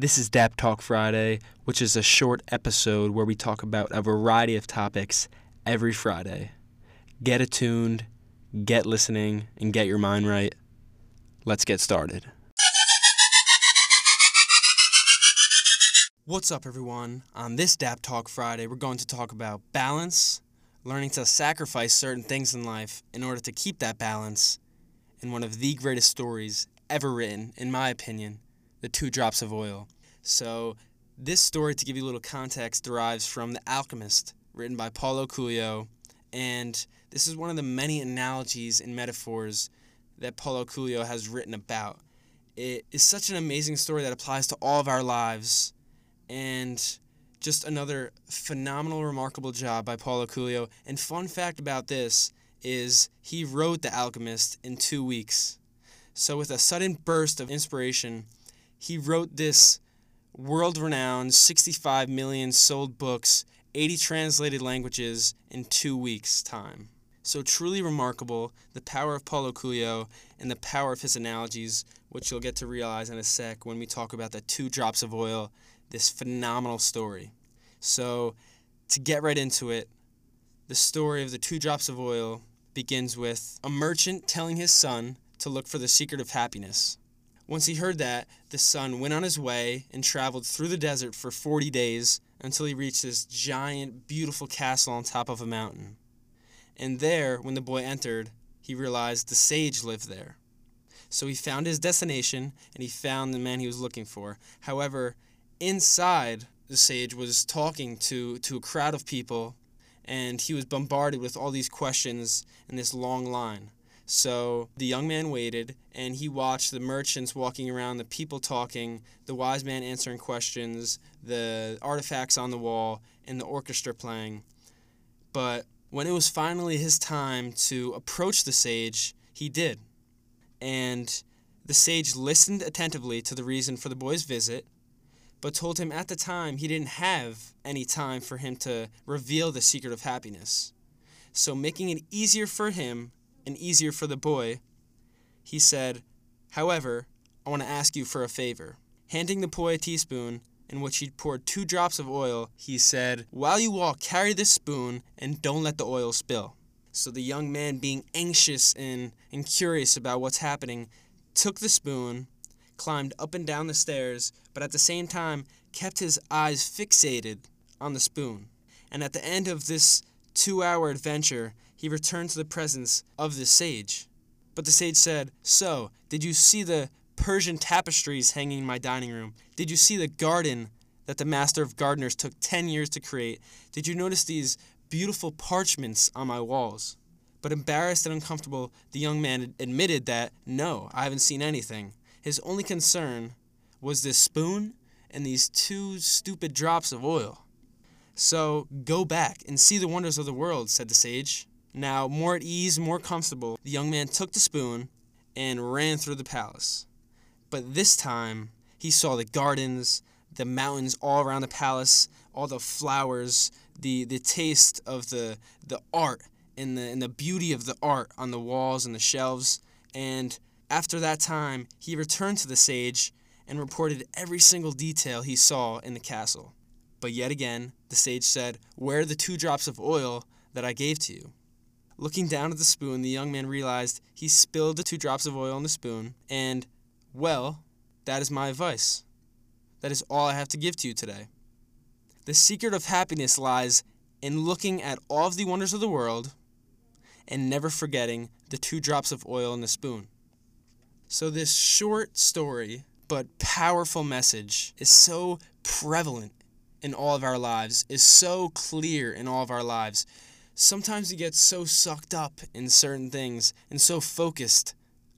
This is Dap Talk Friday, which is a short episode where we talk about a variety of topics every Friday. Get attuned, get listening, and get your mind right. Let's get started. What's up, everyone? On this Dap Talk Friday, we're going to talk about balance, learning to sacrifice certain things in life in order to keep that balance, and one of the greatest stories ever written, in my opinion, The Two Drops of Oil. So, this story, to give you a little context, derives from The Alchemist, written by Paulo Coelho, and this is one of the many analogies and metaphors that Paulo Coelho has written about. It is such an amazing story that applies to all of our lives, and just another phenomenal, remarkable job by Paulo Coelho. And fun fact about this is he wrote The Alchemist in two weeks. So, with a sudden burst of inspiration, he wrote this world renowned 65 million sold books, 80 translated languages in two weeks' time. So, truly remarkable the power of Paulo Coelho and the power of his analogies, which you'll get to realize in a sec when we talk about the two drops of oil, this phenomenal story. So, to get right into it, the story of the two drops of oil begins with a merchant telling his son to look for the secret of happiness. Once he heard that, the son went on his way and traveled through the desert for 40 days until he reached this giant, beautiful castle on top of a mountain. And there, when the boy entered, he realized the sage lived there. So he found his destination and he found the man he was looking for. However, inside, the sage was talking to, to a crowd of people and he was bombarded with all these questions in this long line. So the young man waited and he watched the merchants walking around, the people talking, the wise man answering questions, the artifacts on the wall, and the orchestra playing. But when it was finally his time to approach the sage, he did. And the sage listened attentively to the reason for the boy's visit, but told him at the time he didn't have any time for him to reveal the secret of happiness. So, making it easier for him and easier for the boy, he said, However, I want to ask you for a favor. Handing the boy a teaspoon, in which he'd poured two drops of oil, he said, While you walk, carry this spoon and don't let the oil spill. So the young man, being anxious and, and curious about what's happening, took the spoon, climbed up and down the stairs, but at the same time kept his eyes fixated on the spoon. And at the end of this two hour adventure, he returned to the presence of the sage. But the sage said, So, did you see the Persian tapestries hanging in my dining room? Did you see the garden that the master of gardeners took 10 years to create? Did you notice these beautiful parchments on my walls? But embarrassed and uncomfortable, the young man admitted that, No, I haven't seen anything. His only concern was this spoon and these two stupid drops of oil. So go back and see the wonders of the world, said the sage. Now, more at ease, more comfortable, the young man took the spoon and ran through the palace. But this time, he saw the gardens, the mountains all around the palace, all the flowers, the, the taste of the, the art and the, and the beauty of the art on the walls and the shelves. And after that time, he returned to the sage and reported every single detail he saw in the castle. But yet again, the sage said, Where are the two drops of oil that I gave to you? Looking down at the spoon, the young man realized he spilled the two drops of oil on the spoon, and, well, that is my advice. That is all I have to give to you today. The secret of happiness lies in looking at all of the wonders of the world and never forgetting the two drops of oil in the spoon. So, this short story but powerful message is so prevalent in all of our lives, is so clear in all of our lives sometimes you get so sucked up in certain things and so focused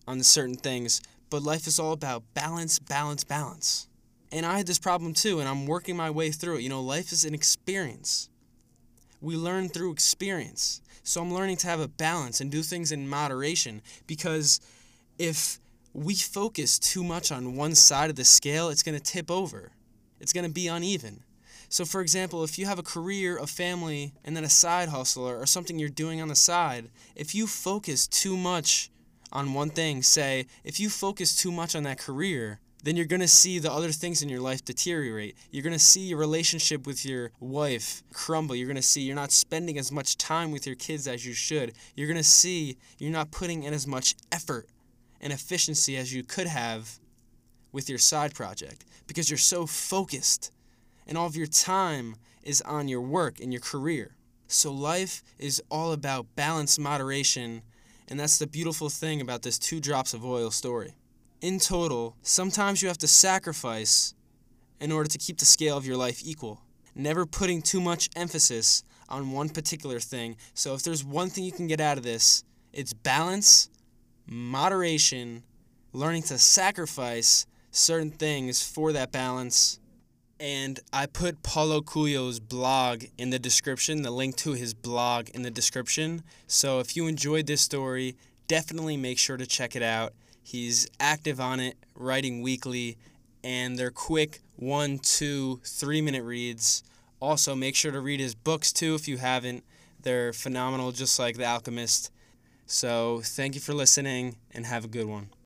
on certain things, but life is all about balance, balance, balance. And I had this problem too, and I'm working my way through it. You know, life is an experience. We learn through experience. So I'm learning to have a balance and do things in moderation because if we focus too much on one side of the scale, it's going to tip over. It's going to be uneven. So, for example, if you have a career, a family, and then a side hustle or, or something you're doing on the side, if you focus too much on one thing, say, if you focus too much on that career, then you're going to see the other things in your life deteriorate. You're going to see your relationship with your wife crumble. You're going to see you're not spending as much time with your kids as you should. You're going to see you're not putting in as much effort and efficiency as you could have with your side project because you're so focused and all of your time is on your work and your career. So life is all about balance, moderation, and that's the beautiful thing about this two drops of oil story in total, sometimes you have to sacrifice in order to keep the scale of your life equal. Never putting too much emphasis on one particular thing. So, if there's one thing you can get out of this, it's balance, moderation, learning to sacrifice certain things for that balance. And I put Paulo Coelho's blog in the description, the link to his blog in the description. So if you enjoyed this story, definitely make sure to check it out. He's active on it, writing weekly, and they're quick one, two, three minute reads. Also, make sure to read his books too if you haven't. They're phenomenal, just like The Alchemist. So, thank you for listening and have a good one.